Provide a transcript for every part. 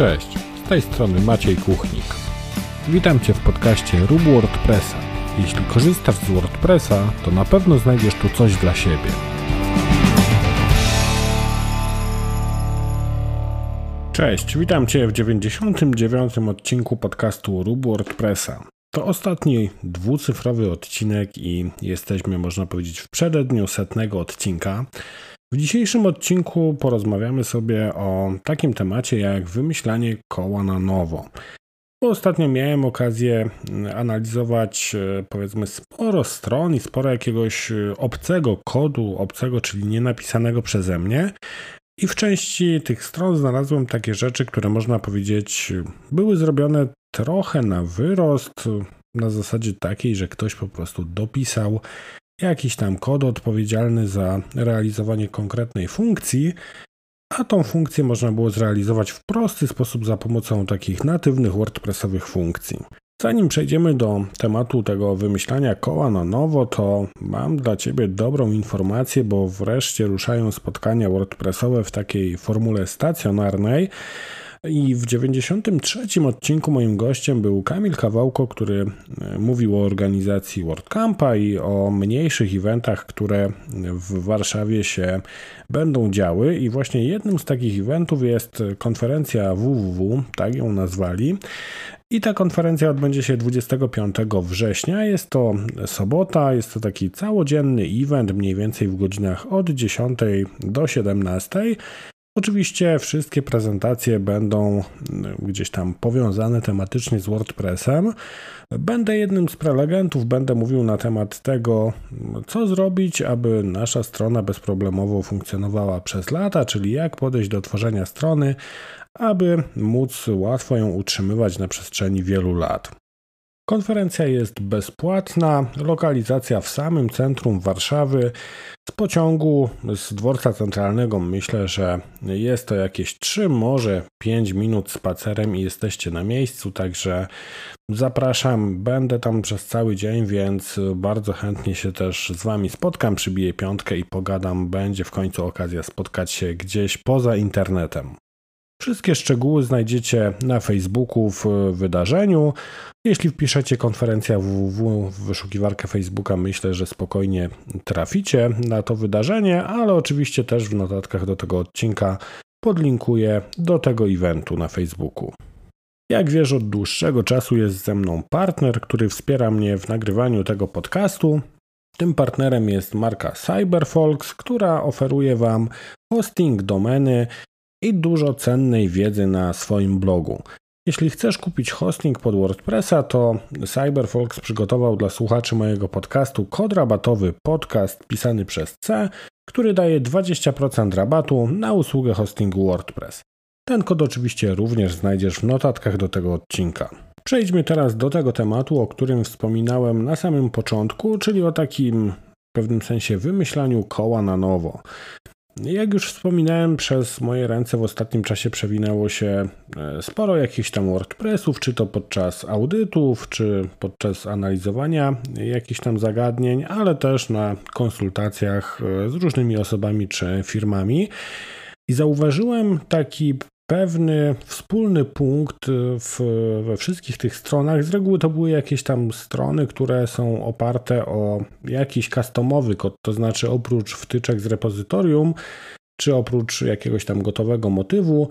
Cześć, z tej strony Maciej Kuchnik. Witam Cię w podcaście Rób WordPressa. Jeśli korzystasz z WordPressa, to na pewno znajdziesz tu coś dla siebie. Cześć, witam Cię w 99. odcinku podcastu Rób WordPressa. To ostatni dwucyfrowy odcinek i jesteśmy, można powiedzieć, w przededniu setnego odcinka. W dzisiejszym odcinku porozmawiamy sobie o takim temacie jak wymyślanie koła na nowo. Ostatnio miałem okazję mm, analizować e, powiedzmy sporo stron i sporo jakiegoś e, obcego kodu, obcego, czyli nienapisanego przeze mnie. I w części tych stron znalazłem takie rzeczy, które można powiedzieć były zrobione trochę na wyrost, na zasadzie takiej, że ktoś po prostu dopisał jakiś tam kod odpowiedzialny za realizowanie konkretnej funkcji, a tą funkcję można było zrealizować w prosty sposób za pomocą takich natywnych WordPressowych funkcji. Zanim przejdziemy do tematu tego wymyślania koła na nowo, to mam dla Ciebie dobrą informację, bo wreszcie ruszają spotkania WordPressowe w takiej formule stacjonarnej. I w 93 odcinku moim gościem był Kamil Kawałko, który e, mówił o organizacji WordCampa i o mniejszych eventach, które w Warszawie się będą działy. I właśnie jednym z takich eventów jest konferencja www, tak ją nazwali. I ta konferencja odbędzie się 25 września. Jest to sobota, jest to taki całodzienny event, mniej więcej w godzinach od 10 do 17. Oczywiście wszystkie prezentacje będą mm, gdzieś tam powiązane tematycznie z WordPressem. Będę jednym z prelegentów, będę mówił na temat tego, co zrobić, aby nasza strona bezproblemowo funkcjonowała przez lata, czyli jak podejść do tworzenia strony, aby móc łatwo ją utrzymywać na przestrzeni wielu lat. Konferencja jest bezpłatna, lokalizacja w samym centrum Warszawy. Z pociągu z dworca centralnego myślę, że jest to jakieś 3, może 5 minut spacerem i jesteście na miejscu, także zapraszam. Będę tam przez cały dzień, więc bardzo chętnie się też z Wami spotkam, przybiję piątkę i pogadam. Będzie w końcu okazja spotkać się gdzieś poza internetem. Wszystkie szczegóły znajdziecie na Facebooku w wydarzeniu. Jeśli wpiszecie konferencja www w wyszukiwarkę Facebooka, myślę, że spokojnie traficie na to wydarzenie, ale oczywiście też w notatkach do tego odcinka podlinkuję do tego eventu na Facebooku. Jak wiesz, od dłuższego czasu jest ze mną partner, który wspiera mnie w nagrywaniu tego podcastu. Tym partnerem jest marka CyberFolks, która oferuje Wam hosting domeny i dużo cennej wiedzy na swoim blogu. Jeśli chcesz kupić hosting pod WordPressa, to CyberFolks przygotował dla słuchaczy mojego podcastu kod rabatowy podcast pisany przez C, który daje 20% rabatu na usługę hostingu WordPress. Ten kod oczywiście również znajdziesz w notatkach do tego odcinka. Przejdźmy teraz do tego tematu, o którym wspominałem na samym początku, czyli o takim w pewnym sensie wymyślaniu koła na nowo. Jak już wspominałem, przez moje ręce w ostatnim czasie przewinęło się e, sporo jakichś tam WordPressów, czy to podczas audytów, czy podczas analizowania jakichś tam zagadnień, ale też na konsultacjach e, z różnymi osobami czy firmami. I zauważyłem taki pewny wspólny punkt w, we wszystkich tych stronach. Z reguły to były jakieś tam strony, które są oparte o jakiś customowy kod, to znaczy oprócz wtyczek z repozytorium, czy oprócz jakiegoś tam gotowego motywu,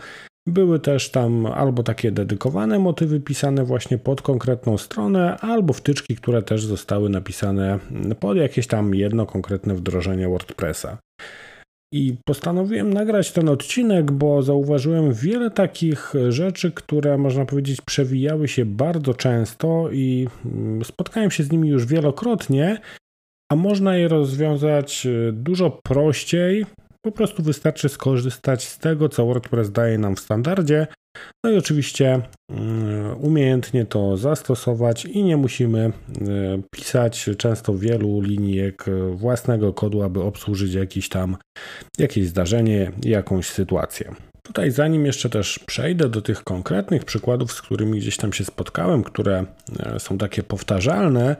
były też tam albo takie dedykowane motywy pisane właśnie pod konkretną stronę, albo wtyczki, które też zostały napisane pod jakieś tam jedno konkretne wdrożenie WordPressa. I postanowiłem nagrać ten odcinek, bo zauważyłem wiele takich rzeczy, które można powiedzieć przewijały się bardzo często i mm, spotkałem się z nimi już wielokrotnie, a można je rozwiązać e, dużo prościej. Po prostu wystarczy skorzystać z tego, co WordPress daje nam w standardzie, no i oczywiście mm, umiejętnie to zastosować i nie musimy e, pisać często wielu linijek własnego kodu, aby obsłużyć jakiś tam, jakieś zdarzenie, jakąś sytuację. Tutaj zanim jeszcze też przejdę do tych konkretnych przykładów, z którymi gdzieś tam się spotkałem, które e, są takie powtarzalne,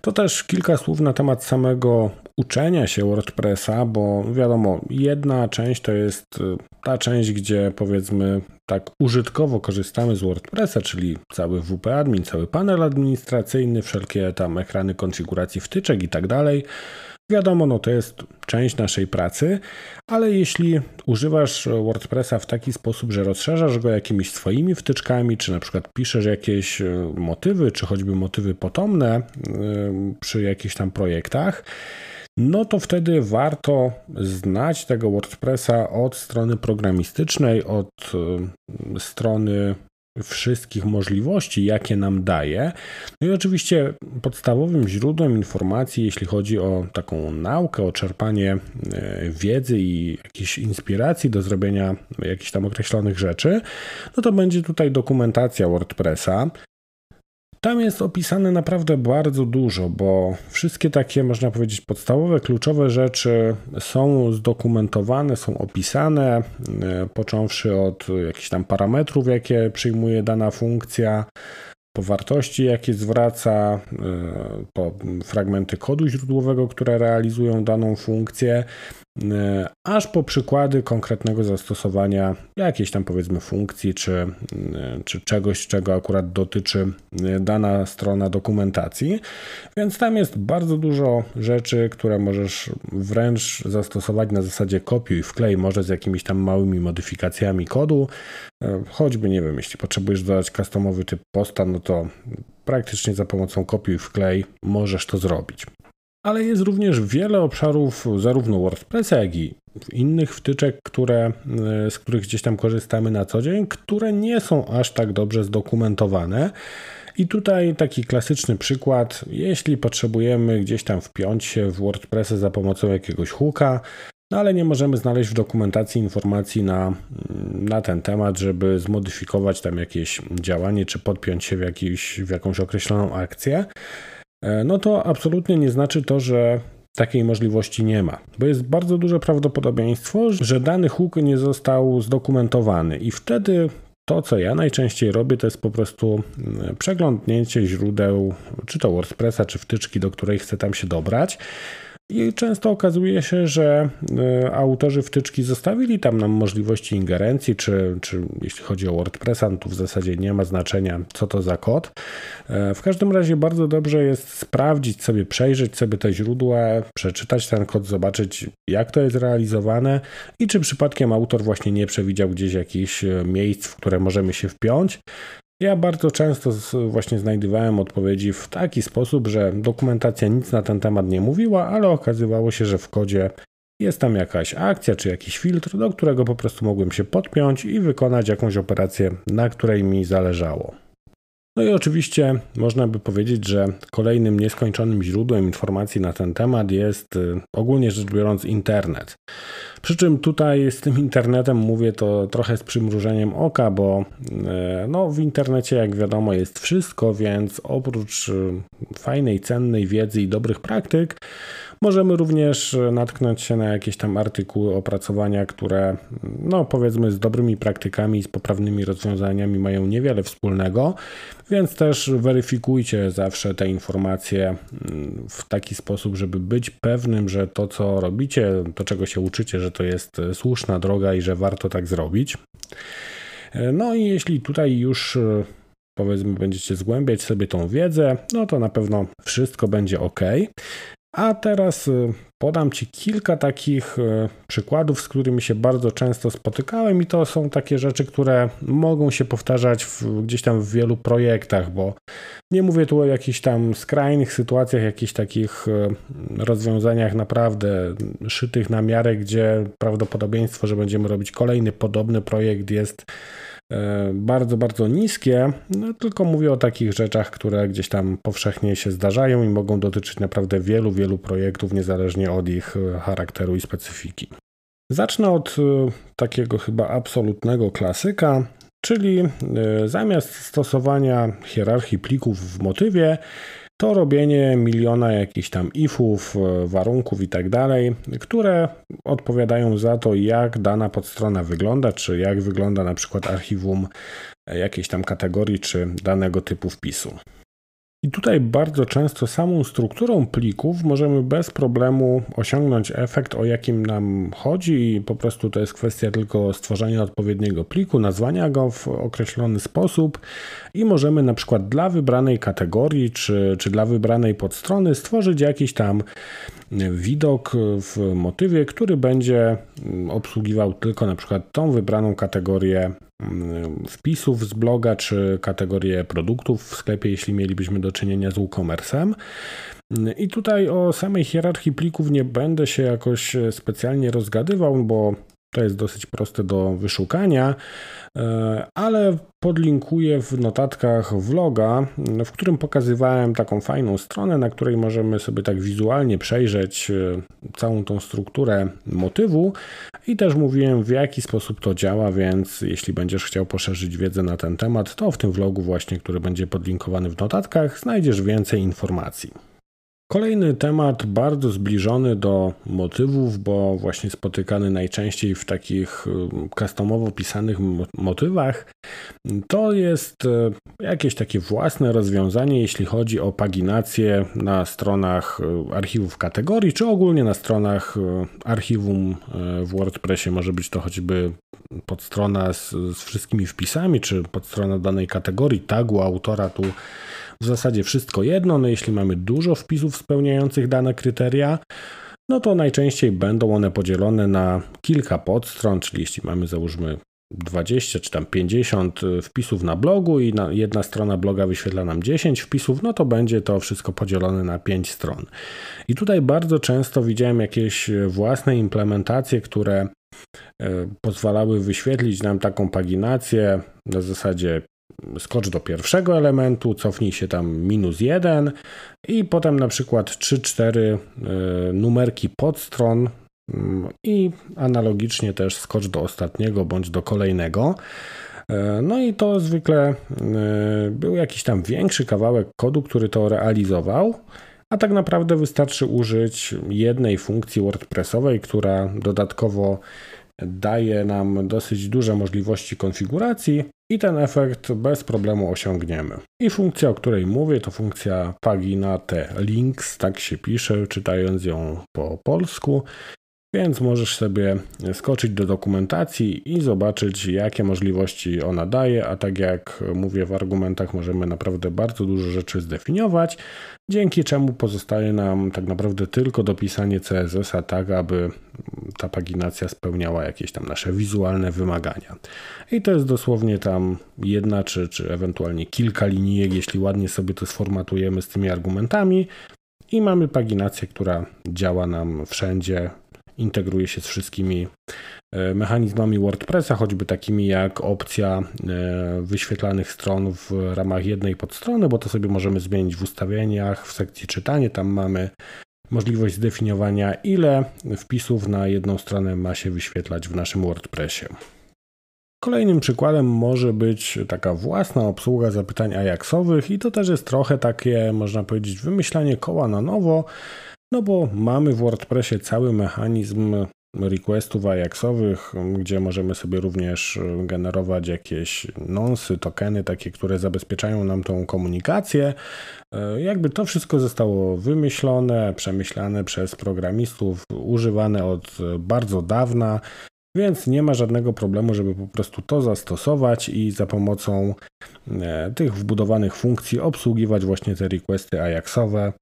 to też kilka słów na temat samego uczenia się WordPressa, bo wiadomo, jedna część to jest e, ta część, gdzie powiedzmy tak użytkowo korzystamy z WordPressa, czyli cały WP admin, cały panel administracyjny, wszelkie tam ekrany konfiguracji wtyczek i tak dalej. Wiadomo, no to jest część naszej pracy, ale jeśli używasz WordPressa w taki sposób, że rozszerzasz go jakimiś swoimi wtyczkami, czy na przykład piszesz jakieś e, motywy, czy choćby motywy potomne e, przy jakichś tam projektach, no to wtedy warto znać tego WordPressa od strony programistycznej, od e, strony wszystkich możliwości, jakie nam daje. No i oczywiście podstawowym źródłem informacji, jeśli chodzi o taką naukę, o czerpanie e, wiedzy i jakiejś inspiracji do zrobienia jakichś tam określonych rzeczy, no to będzie tutaj dokumentacja WordPressa. Tam jest opisane naprawdę bardzo dużo, bo wszystkie takie, można powiedzieć, podstawowe, kluczowe rzeczy są zdokumentowane, są opisane, e, począwszy od jakichś tam parametrów, jakie przyjmuje dana funkcja, po wartości, jakie zwraca, e, po fragmenty kodu źródłowego, które realizują daną funkcję, aż po przykłady konkretnego zastosowania jakiejś tam powiedzmy funkcji, czy, e, czy czegoś, czego akurat dotyczy dana strona dokumentacji. Więc tam jest bardzo dużo rzeczy, które możesz wręcz zastosować na zasadzie kopiuj, wklej, może z jakimiś tam małymi modyfikacjami kodu, E, choćby, nie wiem, jeśli potrzebujesz dodać customowy typ posta, no to praktycznie za pomocą kopiuj wklej możesz to zrobić. Ale jest również wiele obszarów, zarówno WordPressa, jak i innych wtyczek, które, e, z których gdzieś tam korzystamy na co dzień, które nie są aż tak dobrze zdokumentowane. I tutaj taki klasyczny przykład, jeśli potrzebujemy gdzieś tam wpiąć się w WordPressa za pomocą jakiegoś hooka, no ale nie możemy znaleźć w dokumentacji informacji na, na ten temat, żeby zmodyfikować tam jakieś działanie czy podpiąć się w, jakiś, w jakąś określoną akcję. E, no to absolutnie nie znaczy to, że takiej możliwości nie ma, bo jest bardzo duże prawdopodobieństwo, że dany hook nie został zdokumentowany i wtedy to, co ja najczęściej robię, to jest po prostu mm, przeglądnięcie źródeł, czy to WordPressa, czy wtyczki, do której chcę tam się dobrać. I często okazuje się, że e, autorzy wtyczki zostawili tam nam możliwości ingerencji, czy, czy jeśli chodzi o WordPressa, no to w zasadzie nie ma znaczenia, co to za kod. E, w każdym razie bardzo dobrze jest sprawdzić sobie, przejrzeć sobie te źródła, przeczytać ten kod, zobaczyć, jak to jest realizowane i czy przypadkiem autor właśnie nie przewidział gdzieś jakichś e, miejsc, w które możemy się wpiąć. Ja bardzo często właśnie znajdowałem odpowiedzi w taki sposób, że dokumentacja nic na ten temat nie mówiła, ale okazywało się, że w kodzie jest tam jakaś akcja czy jakiś filtr, do którego po prostu mogłem się podpiąć i wykonać jakąś operację, na której mi zależało. No i oczywiście można by powiedzieć, że kolejnym nieskończonym źródłem informacji na ten temat jest y, ogólnie rzecz biorąc internet. Przy czym tutaj z tym internetem mówię to trochę z przymrużeniem oka, bo y, no, w internecie jak wiadomo jest wszystko, więc oprócz y, fajnej, cennej wiedzy i dobrych praktyk, Możemy również e, natknąć się na jakieś tam artykuły, opracowania, które, no powiedzmy, z dobrymi praktykami, z poprawnymi rozwiązaniami mają niewiele wspólnego, więc też weryfikujcie zawsze te informacje mm, w taki sposób, żeby być pewnym, że to, co robicie, to czego się uczycie, że to jest e, słuszna droga i że warto tak zrobić. E, no i jeśli tutaj już powiedzmy będziecie zgłębiać sobie tą wiedzę, no to na pewno wszystko będzie ok. A teraz y, podam Ci kilka takich y, przykładów, z którymi się bardzo często spotykałem, i to są takie rzeczy, które mogą się powtarzać w, gdzieś tam w wielu projektach, bo nie mówię tu o jakichś tam skrajnych sytuacjach, jakichś takich y, rozwiązaniach naprawdę szytych na miarę, gdzie prawdopodobieństwo, że będziemy robić kolejny podobny projekt jest E, bardzo, bardzo niskie, no, tylko mówię o takich rzeczach, które gdzieś tam powszechnie się zdarzają i mogą dotyczyć naprawdę wielu, wielu projektów, niezależnie od ich e, charakteru i specyfiki. Zacznę od e, takiego chyba absolutnego klasyka, czyli zamiast stosowania hierarchii plików w motywie, to robienie miliona jakichś tam ifów, e, warunków i tak dalej, które odpowiadają za to, jak dana podstrona wygląda, czy jak wygląda na przykład archiwum jakiejś tam kategorii, czy danego typu wpisu. I tutaj bardzo często samą strukturą plików możemy bez problemu osiągnąć efekt, o jakim nam chodzi, i po prostu to jest kwestia tylko stworzenia odpowiedniego pliku, nazwania go w określony sposób. I możemy na przykład dla wybranej kategorii czy, czy dla wybranej podstrony stworzyć jakiś tam widok w motywie, który będzie obsługiwał tylko na przykład tą wybraną kategorię wpisów z bloga, czy kategorię produktów w sklepie, jeśli mielibyśmy do czynienia z WooCommerce'em. I tutaj o samej hierarchii plików nie będę się jakoś specjalnie rozgadywał, bo to jest dosyć proste do wyszukania, e, ale podlinkuję w notatkach vloga, w którym pokazywałem taką fajną stronę, na której możemy sobie tak wizualnie przejrzeć e, całą tą strukturę motywu i też mówiłem w jaki sposób to działa, więc jeśli będziesz chciał poszerzyć wiedzę na ten temat, to w tym vlogu właśnie, który będzie podlinkowany w notatkach, znajdziesz więcej informacji. Kolejny temat bardzo zbliżony do motywów, bo właśnie spotykany najczęściej w takich um, customowo pisanych motywach, to jest e, jakieś takie własne rozwiązanie, jeśli chodzi o paginację na stronach e, archiwów kategorii, czy ogólnie na stronach e, archiwum w WordPressie. Może być to choćby podstrona z, z wszystkimi wpisami, czy podstrona danej kategorii, tagu, autora tu w zasadzie wszystko jedno. No jeśli mamy dużo wpisów spełniających dane kryteria, no to najczęściej będą one podzielone na kilka podstron, czyli jeśli mamy załóżmy 20 czy tam 50 wpisów na blogu i na jedna strona bloga wyświetla nam 10 wpisów, no to będzie to wszystko podzielone na 5 stron. I tutaj bardzo często widziałem jakieś własne implementacje, które e, pozwalały wyświetlić nam taką paginację na zasadzie skocz do pierwszego elementu, cofnij się tam minus 1 i potem na przykład 3-4 e, numerki podstron mm, i analogicznie też skocz do ostatniego bądź do kolejnego. E, no i to zwykle e, był jakiś tam większy kawałek kodu, który to realizował, a tak naprawdę wystarczy użyć jednej funkcji WordPressowej, która dodatkowo daje nam dosyć duże możliwości konfiguracji i ten efekt bez problemu osiągniemy. I funkcja, o której mówię, to funkcja pagina t links, tak się pisze, czytając ją po polsku. Więc możesz sobie skoczyć do dokumentacji i zobaczyć, jakie możliwości ona daje, a tak jak mówię w argumentach, możemy naprawdę bardzo dużo rzeczy zdefiniować, dzięki czemu pozostaje nam tak naprawdę tylko dopisanie CSS-a tak, aby ta paginacja spełniała jakieś tam nasze wizualne wymagania. I to jest dosłownie tam jedna czy, czy ewentualnie kilka linijek, jeśli ładnie sobie to sformatujemy z tymi argumentami. I mamy paginację, która działa nam wszędzie, integruje się z wszystkimi e, mechanizmami WordPressa, choćby takimi jak opcja e, wyświetlanych stron w ramach jednej podstrony, bo to sobie możemy zmienić w ustawieniach, w sekcji czytanie. Tam mamy możliwość zdefiniowania, ile wpisów na jedną stronę ma się wyświetlać w naszym WordPressie. Kolejnym przykładem może być taka własna obsługa zapytań Ajaxowych i to też jest trochę takie, można powiedzieć, wymyślanie koła na nowo, no bo mamy w WordPressie cały mechanizm requestów Ajaxowych, gdzie możemy sobie również generować jakieś nonsy, tokeny, takie, które zabezpieczają nam tą komunikację. Jakby to wszystko zostało wymyślone, przemyślane przez programistów, używane od bardzo dawna. Więc nie ma żadnego problemu, żeby po prostu to zastosować i za pomocą e, tych wbudowanych funkcji obsługiwać właśnie te requesty Ajaxowe.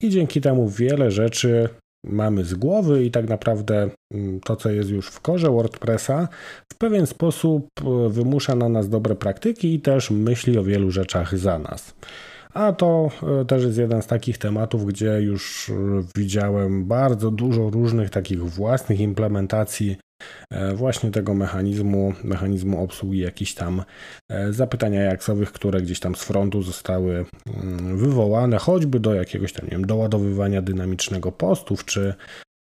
I dzięki temu wiele rzeczy mamy z głowy i tak naprawdę mm, to, co jest już w korze WordPressa, w pewien sposób e, wymusza na nas dobre praktyki i też myśli o wielu rzeczach za nas. A to e, też jest jeden z takich tematów, gdzie już widziałem bardzo dużo różnych takich własnych implementacji właśnie tego mechanizmu, mechanizmu obsługi jakichś tam e, zapytań ajaxowych, które gdzieś tam z frontu zostały mm, wywołane, choćby do jakiegoś tam, nie wiem, doładowywania dynamicznego postów, czy,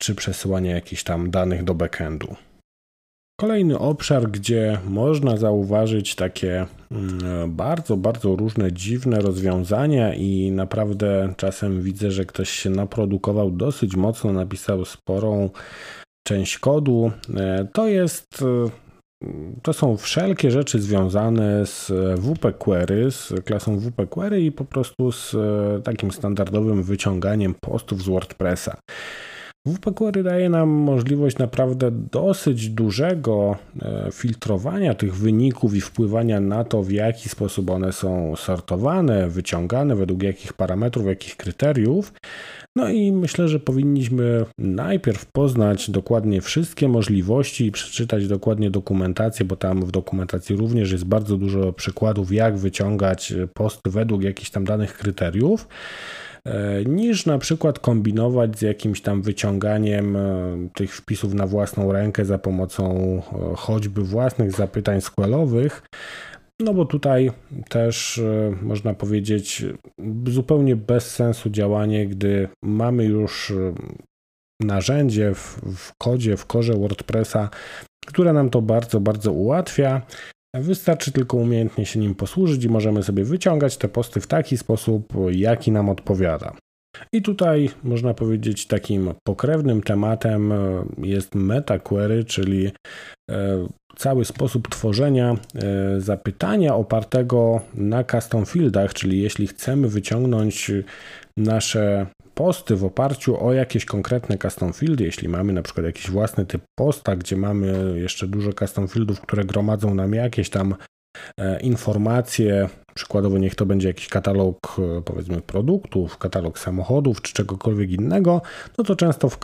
czy przesyłania jakichś tam danych do backendu. Kolejny obszar, gdzie można zauważyć takie mm, bardzo, bardzo różne dziwne rozwiązania i naprawdę czasem widzę, że ktoś się naprodukował dosyć mocno, napisał sporą część kodu. E, to jest e, to są wszelkie rzeczy związane z WP Query, z klasą WP Query i po prostu z takim standardowym wyciąganiem postów z WordPressa. WP Query daje nam możliwość naprawdę dosyć dużego e, filtrowania tych wyników i wpływania na to, w jaki sposób one są sortowane, wyciągane, według jakich parametrów, jakich kryteriów. No i myślę, że powinniśmy najpierw poznać dokładnie wszystkie możliwości i przeczytać dokładnie dokumentację, bo tam w dokumentacji również jest bardzo dużo przykładów, jak wyciągać posty według jakichś tam danych kryteriów. E, niż na przykład kombinować z jakimś tam wyciąganiem e, tych wpisów na własną rękę za pomocą e, choćby własnych zapytań squelowych. No bo tutaj też można powiedzieć zupełnie bez sensu działanie, gdy mamy już narzędzie w, w kodzie, w korze WordPressa, które nam to bardzo, bardzo ułatwia. Wystarczy tylko umiejętnie się nim posłużyć i możemy sobie wyciągać te posty w taki sposób, jaki nam odpowiada. I tutaj można powiedzieć takim pokrewnym tematem e, jest meta query, czyli e, cały sposób tworzenia e, zapytania opartego na custom fieldach, czyli jeśli chcemy wyciągnąć nasze posty w oparciu o jakieś konkretne custom fieldy, jeśli mamy na przykład jakiś własny typ posta, gdzie mamy jeszcze dużo custom fieldów, które gromadzą nam jakieś tam e, informacje, przykładowo niech to będzie jakiś katalog e, powiedzmy produktów, katalog samochodów czy czegokolwiek innego, no to często w, e,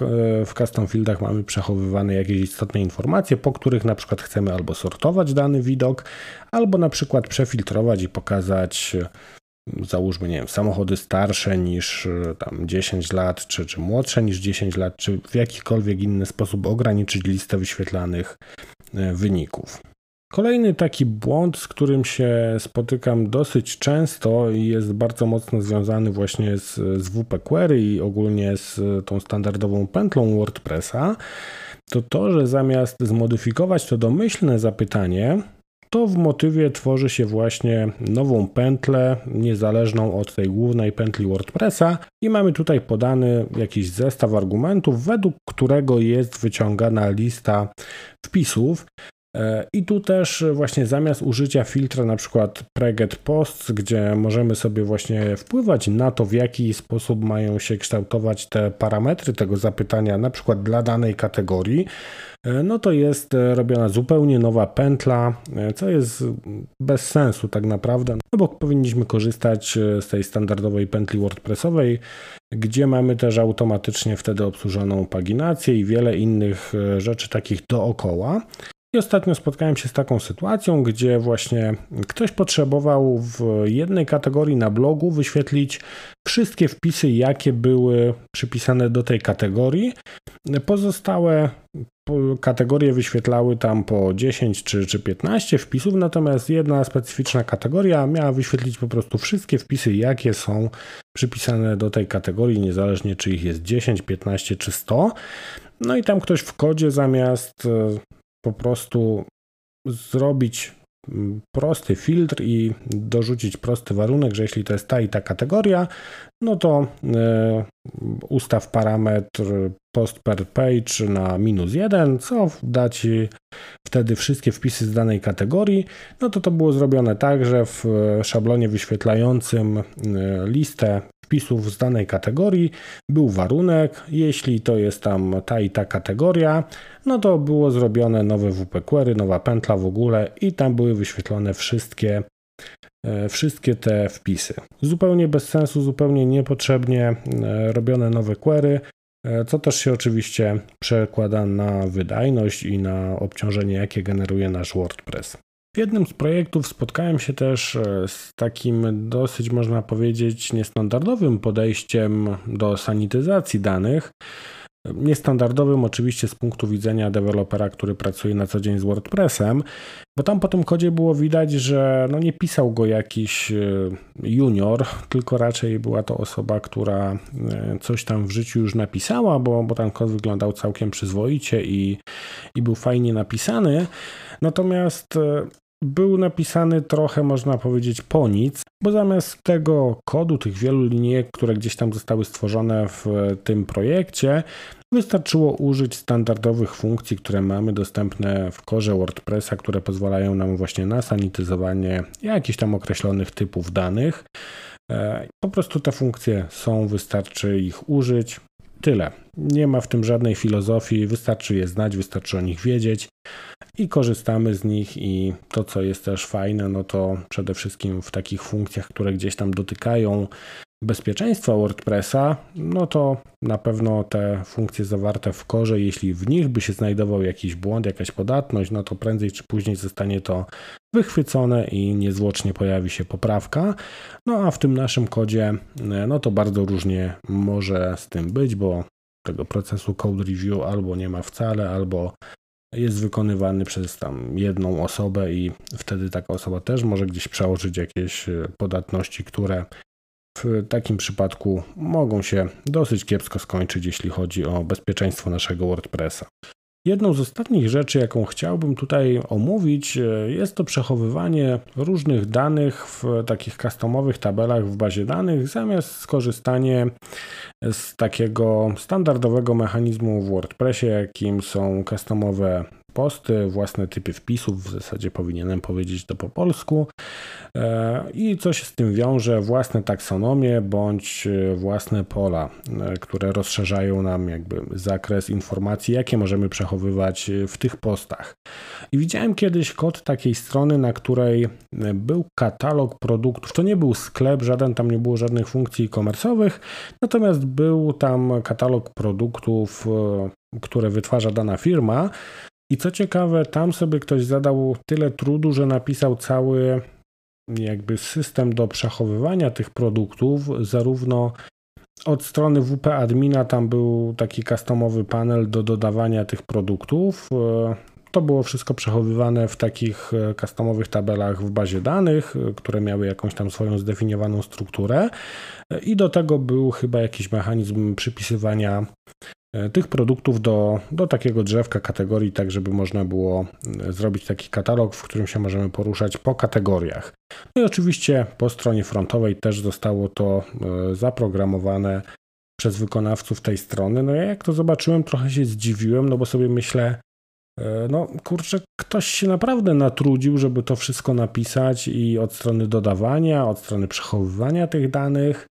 w custom fieldach mamy przechowywane jakieś istotne informacje, po których na przykład chcemy albo sortować dany widok, albo na przykład przefiltrować i pokazać załóżmy, nie wiem, samochody starsze niż e, tam 10 lat, czy, czy młodsze niż 10 lat, czy w jakikolwiek inny sposób ograniczyć listę wyświetlanych e, wyników. Kolejny taki błąd, z którym się spotykam dosyć często i jest bardzo mocno związany właśnie z, z WP Query i ogólnie z tą standardową pętlą WordPressa, to to, że zamiast zmodyfikować to domyślne zapytanie, to w motywie tworzy się właśnie nową pętlę, niezależną od tej głównej pętli WordPressa i mamy tutaj podany jakiś zestaw argumentów, według którego jest wyciągana lista wpisów. E, I tu też właśnie zamiast użycia filtra na przykład preget posts, gdzie możemy sobie właśnie wpływać na to, w jaki sposób mają się kształtować te parametry tego zapytania, na przykład dla danej kategorii, no to jest e, robiona zupełnie nowa pętla, co jest bez sensu tak naprawdę, no bo powinniśmy korzystać z tej standardowej pętli WordPressowej, gdzie mamy też automatycznie wtedy obsłużoną paginację i wiele innych rzeczy takich dookoła. I ostatnio spotkałem się z taką sytuacją, gdzie właśnie ktoś potrzebował w jednej kategorii na blogu wyświetlić wszystkie wpisy, jakie były przypisane do tej kategorii. Pozostałe kategorie wyświetlały tam po 10 czy, czy 15 wpisów, natomiast jedna specyficzna kategoria miała wyświetlić po prostu wszystkie wpisy, jakie są przypisane do tej kategorii, niezależnie czy ich jest 10, 15 czy 100. No i tam ktoś w kodzie zamiast po prostu zrobić mm, prosty filtr i dorzucić prosty warunek, że jeśli to jest ta i ta kategoria, no to e, ustaw parametr post per page na minus 1, co da Ci wtedy wszystkie wpisy z danej kategorii. No to to było zrobione tak, że w szablonie wyświetlającym e, listę wpisów z danej kategorii był warunek, jeśli to jest tam ta i ta kategoria, no to było zrobione nowe WP query, nowa pętla w ogóle i tam były wyświetlone wszystkie e, wszystkie te wpisy. Zupełnie bez sensu, zupełnie niepotrzebnie e, robione nowe query, e, co też się oczywiście przekłada na wydajność i na obciążenie, jakie generuje nasz WordPress. W jednym z projektów spotkałem się też e, z takim dosyć, można powiedzieć, niestandardowym podejściem do sanityzacji danych. Niestandardowym oczywiście z punktu widzenia dewelopera, który pracuje na co dzień z WordPressem, bo tam po tym kodzie było widać, że no nie pisał go jakiś e, junior, tylko raczej była to osoba, która e, coś tam w życiu już napisała, bo, bo ten kod wyglądał całkiem przyzwoicie i, i był fajnie napisany. Natomiast był napisany trochę, można powiedzieć, po nic, bo zamiast tego kodu, tych wielu linijek, które gdzieś tam zostały stworzone w tym projekcie, Wystarczyło użyć standardowych funkcji, które mamy dostępne w korze WordPressa, które pozwalają nam właśnie na sanityzowanie jakichś tam określonych typów danych. E, po prostu te funkcje są, wystarczy ich użyć. Tyle. Nie ma w tym żadnej filozofii, wystarczy je znać, wystarczy o nich wiedzieć i korzystamy z nich. I to, co jest też fajne, no to przede wszystkim w takich funkcjach, które gdzieś tam dotykają bezpieczeństwa WordPressa, no to na pewno te funkcje zawarte w korze, jeśli w nich by się znajdował jakiś błąd, jakaś podatność, no to prędzej czy później zostanie to wychwycone i niezwłocznie pojawi się poprawka. No a w tym naszym kodzie, no to bardzo różnie może z tym być, bo tego procesu code review albo nie ma wcale, albo jest wykonywany przez tam jedną osobę i wtedy taka osoba też może gdzieś przełożyć jakieś podatności, które w takim przypadku mogą się dosyć kiepsko skończyć, jeśli chodzi o bezpieczeństwo naszego WordPressa. Jedną z ostatnich rzeczy, jaką chciałbym tutaj omówić, e, jest to przechowywanie różnych danych w takich customowych tabelach w bazie danych, zamiast skorzystanie z takiego standardowego mechanizmu w WordPressie, jakim są customowe posty, własne typy wpisów, w zasadzie powinienem powiedzieć to po polsku. E, I co się z tym wiąże? Własne taksonomie bądź e, własne pola, e, które rozszerzają nam jakby zakres informacji, jakie możemy przechowywać w tych postach. I widziałem kiedyś kod takiej strony, na której był katalog produktów. To nie był sklep, żaden tam nie było żadnych funkcji komersowych, natomiast był tam katalog produktów, które wytwarza dana firma. I co ciekawe, tam sobie ktoś zadał tyle trudu, że napisał cały jakby system do przechowywania tych produktów, zarówno od strony WP admina tam był taki customowy panel do dodawania tych produktów. To było wszystko przechowywane w takich customowych tabelach w bazie danych, które miały jakąś tam swoją zdefiniowaną strukturę. I do tego był chyba jakiś mechanizm przypisywania E, tych produktów do, do takiego drzewka kategorii, tak żeby można było e, zrobić taki katalog, w którym się możemy poruszać po kategoriach. No i oczywiście po stronie frontowej też zostało to e, zaprogramowane przez wykonawców tej strony. No ja jak to zobaczyłem, trochę się zdziwiłem, no bo sobie myślę, no kurczę, ktoś się naprawdę natrudził, żeby to wszystko napisać i od strony dodawania, od strony przechowywania tych danych,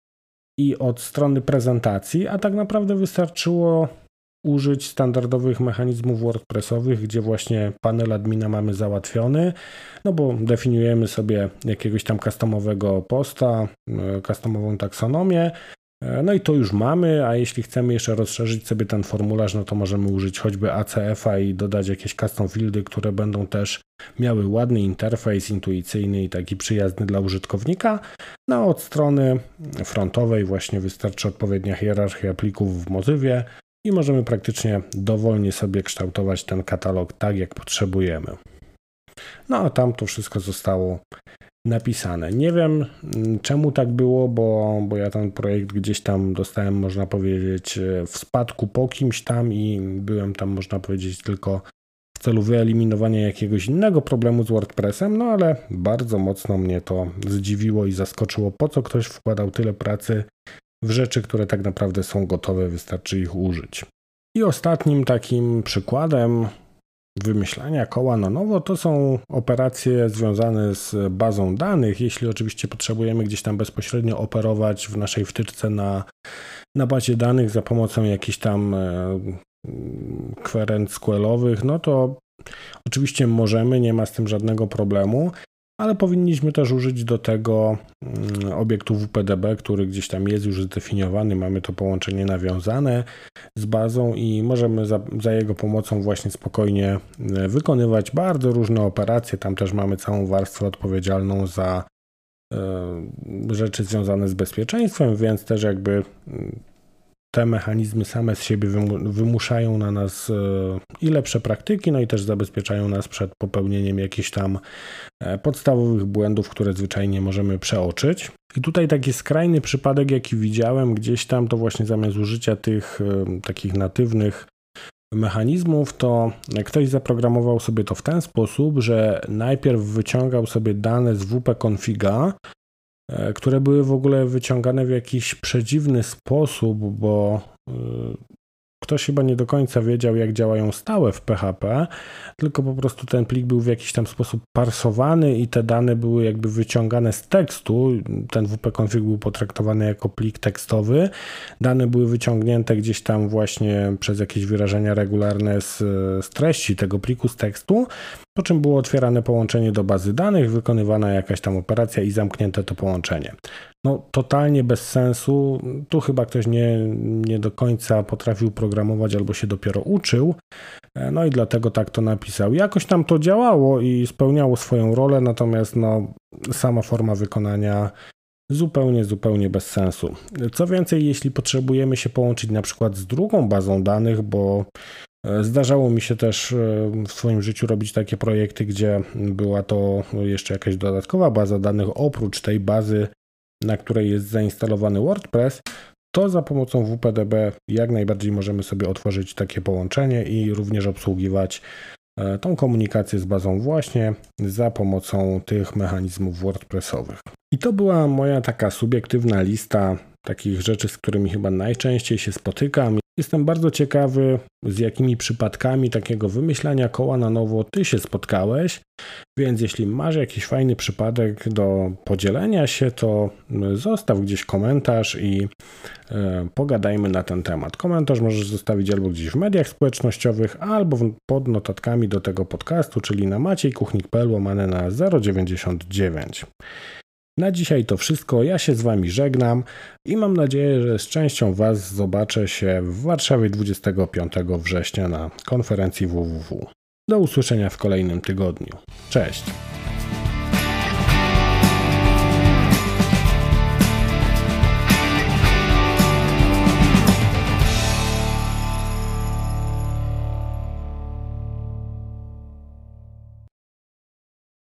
i od strony prezentacji, a tak naprawdę wystarczyło użyć standardowych mechanizmów WordPressowych, gdzie właśnie panel admina mamy załatwiony, no bo definiujemy sobie jakiegoś tam customowego posta, e, customową taksonomię, no i to już mamy, a jeśli chcemy jeszcze rozszerzyć sobie ten formularz, no to możemy użyć choćby ACF-a i dodać jakieś custom fieldy, które będą też miały ładny interfejs, intuicyjny i taki przyjazny dla użytkownika. No od strony frontowej właśnie wystarczy odpowiednia hierarchia plików w Mozywie i możemy praktycznie dowolnie sobie kształtować ten katalog tak, jak potrzebujemy. No a tam to wszystko zostało napisane. Nie wiem mm, czemu tak było, bo, bo ja ten projekt gdzieś tam dostałem, można powiedzieć, e, w spadku po kimś tam i byłem tam, można powiedzieć, tylko w celu wyeliminowania jakiegoś innego problemu z WordPressem, no ale bardzo mocno mnie to zdziwiło i zaskoczyło, po co ktoś wkładał tyle pracy w rzeczy, które tak naprawdę są gotowe, wystarczy ich użyć. I ostatnim takim przykładem wymyślania koła na nowo to są operacje związane z bazą danych. Jeśli oczywiście potrzebujemy gdzieś tam bezpośrednio operować w naszej wtyczce na, na bazie danych za pomocą jakichś tam e, querent SQL-owych, no to oczywiście możemy, nie ma z tym żadnego problemu ale powinniśmy też użyć do tego mm, obiektu WPDB, który gdzieś tam jest już zdefiniowany, mamy to połączenie nawiązane z bazą i możemy za, za, jego pomocą właśnie spokojnie e, wykonywać bardzo różne operacje. Tam też mamy całą warstwę odpowiedzialną za e, rzeczy związane z bezpieczeństwem, więc też jakby mm, te mechanizmy same z siebie wymuszają na nas e, i lepsze praktyki, no i też zabezpieczają nas przed popełnieniem jakichś tam e, podstawowych błędów, które zwyczajnie możemy przeoczyć. I tutaj taki skrajny przypadek, jaki widziałem gdzieś tam, to właśnie zamiast użycia tych e, takich natywnych mechanizmów, to ktoś zaprogramował sobie to w ten sposób, że najpierw wyciągał sobie dane z WP configa, które były w ogóle wyciągane w jakiś przedziwny sposób, bo e, ktoś chyba nie do końca wiedział, jak działają stałe w PHP, tylko po prostu ten plik był w jakiś tam sposób parsowany i te dane były jakby wyciągane z tekstu. Ten wp-config był potraktowany jako plik tekstowy. Dane były wyciągnięte gdzieś tam właśnie przez jakieś wyrażenia regularne z, z treści tego pliku z tekstu, po czym było otwierane połączenie do bazy danych, wykonywana jakaś tam operacja i zamknięte to połączenie. No, totalnie bez sensu. Tu chyba ktoś nie, nie do końca potrafił programować albo się dopiero uczył. E, no i dlatego tak to napisał. Jakoś tam to działało i spełniało swoją rolę, natomiast no, sama forma wykonania zupełnie, zupełnie bez sensu. Co więcej, jeśli potrzebujemy się połączyć na przykład z drugą bazą danych, bo e, Zdarzało mi się też e, w swoim życiu robić takie projekty, gdzie była to jeszcze jakaś dodatkowa baza danych oprócz tej bazy, na której jest zainstalowany WordPress, to za pomocą WPDB jak najbardziej możemy sobie otworzyć takie połączenie i również obsługiwać e, tą komunikację z bazą właśnie za pomocą tych mechanizmów WordPressowych. I to była moja taka subiektywna lista takich rzeczy, z którymi chyba najczęściej się spotykam. Jestem bardzo ciekawy, z jakimi przypadkami takiego wymyślania koła na nowo ty się spotkałeś, więc jeśli masz jakiś fajny przypadek do podzielenia się, to zostaw gdzieś komentarz i e, pogadajmy na ten temat. Komentarz możesz zostawić albo gdzieś w mediach społecznościowych, albo pod notatkami do tego podcastu, czyli na maciejkuchnik.pl łamane na 099. Na dzisiaj to wszystko. Ja się z Wami żegnam i mam nadzieję, że z częścią Was zobaczę się w Warszawie 25 września na konferencji www. Do usłyszenia w kolejnym tygodniu. Cześć!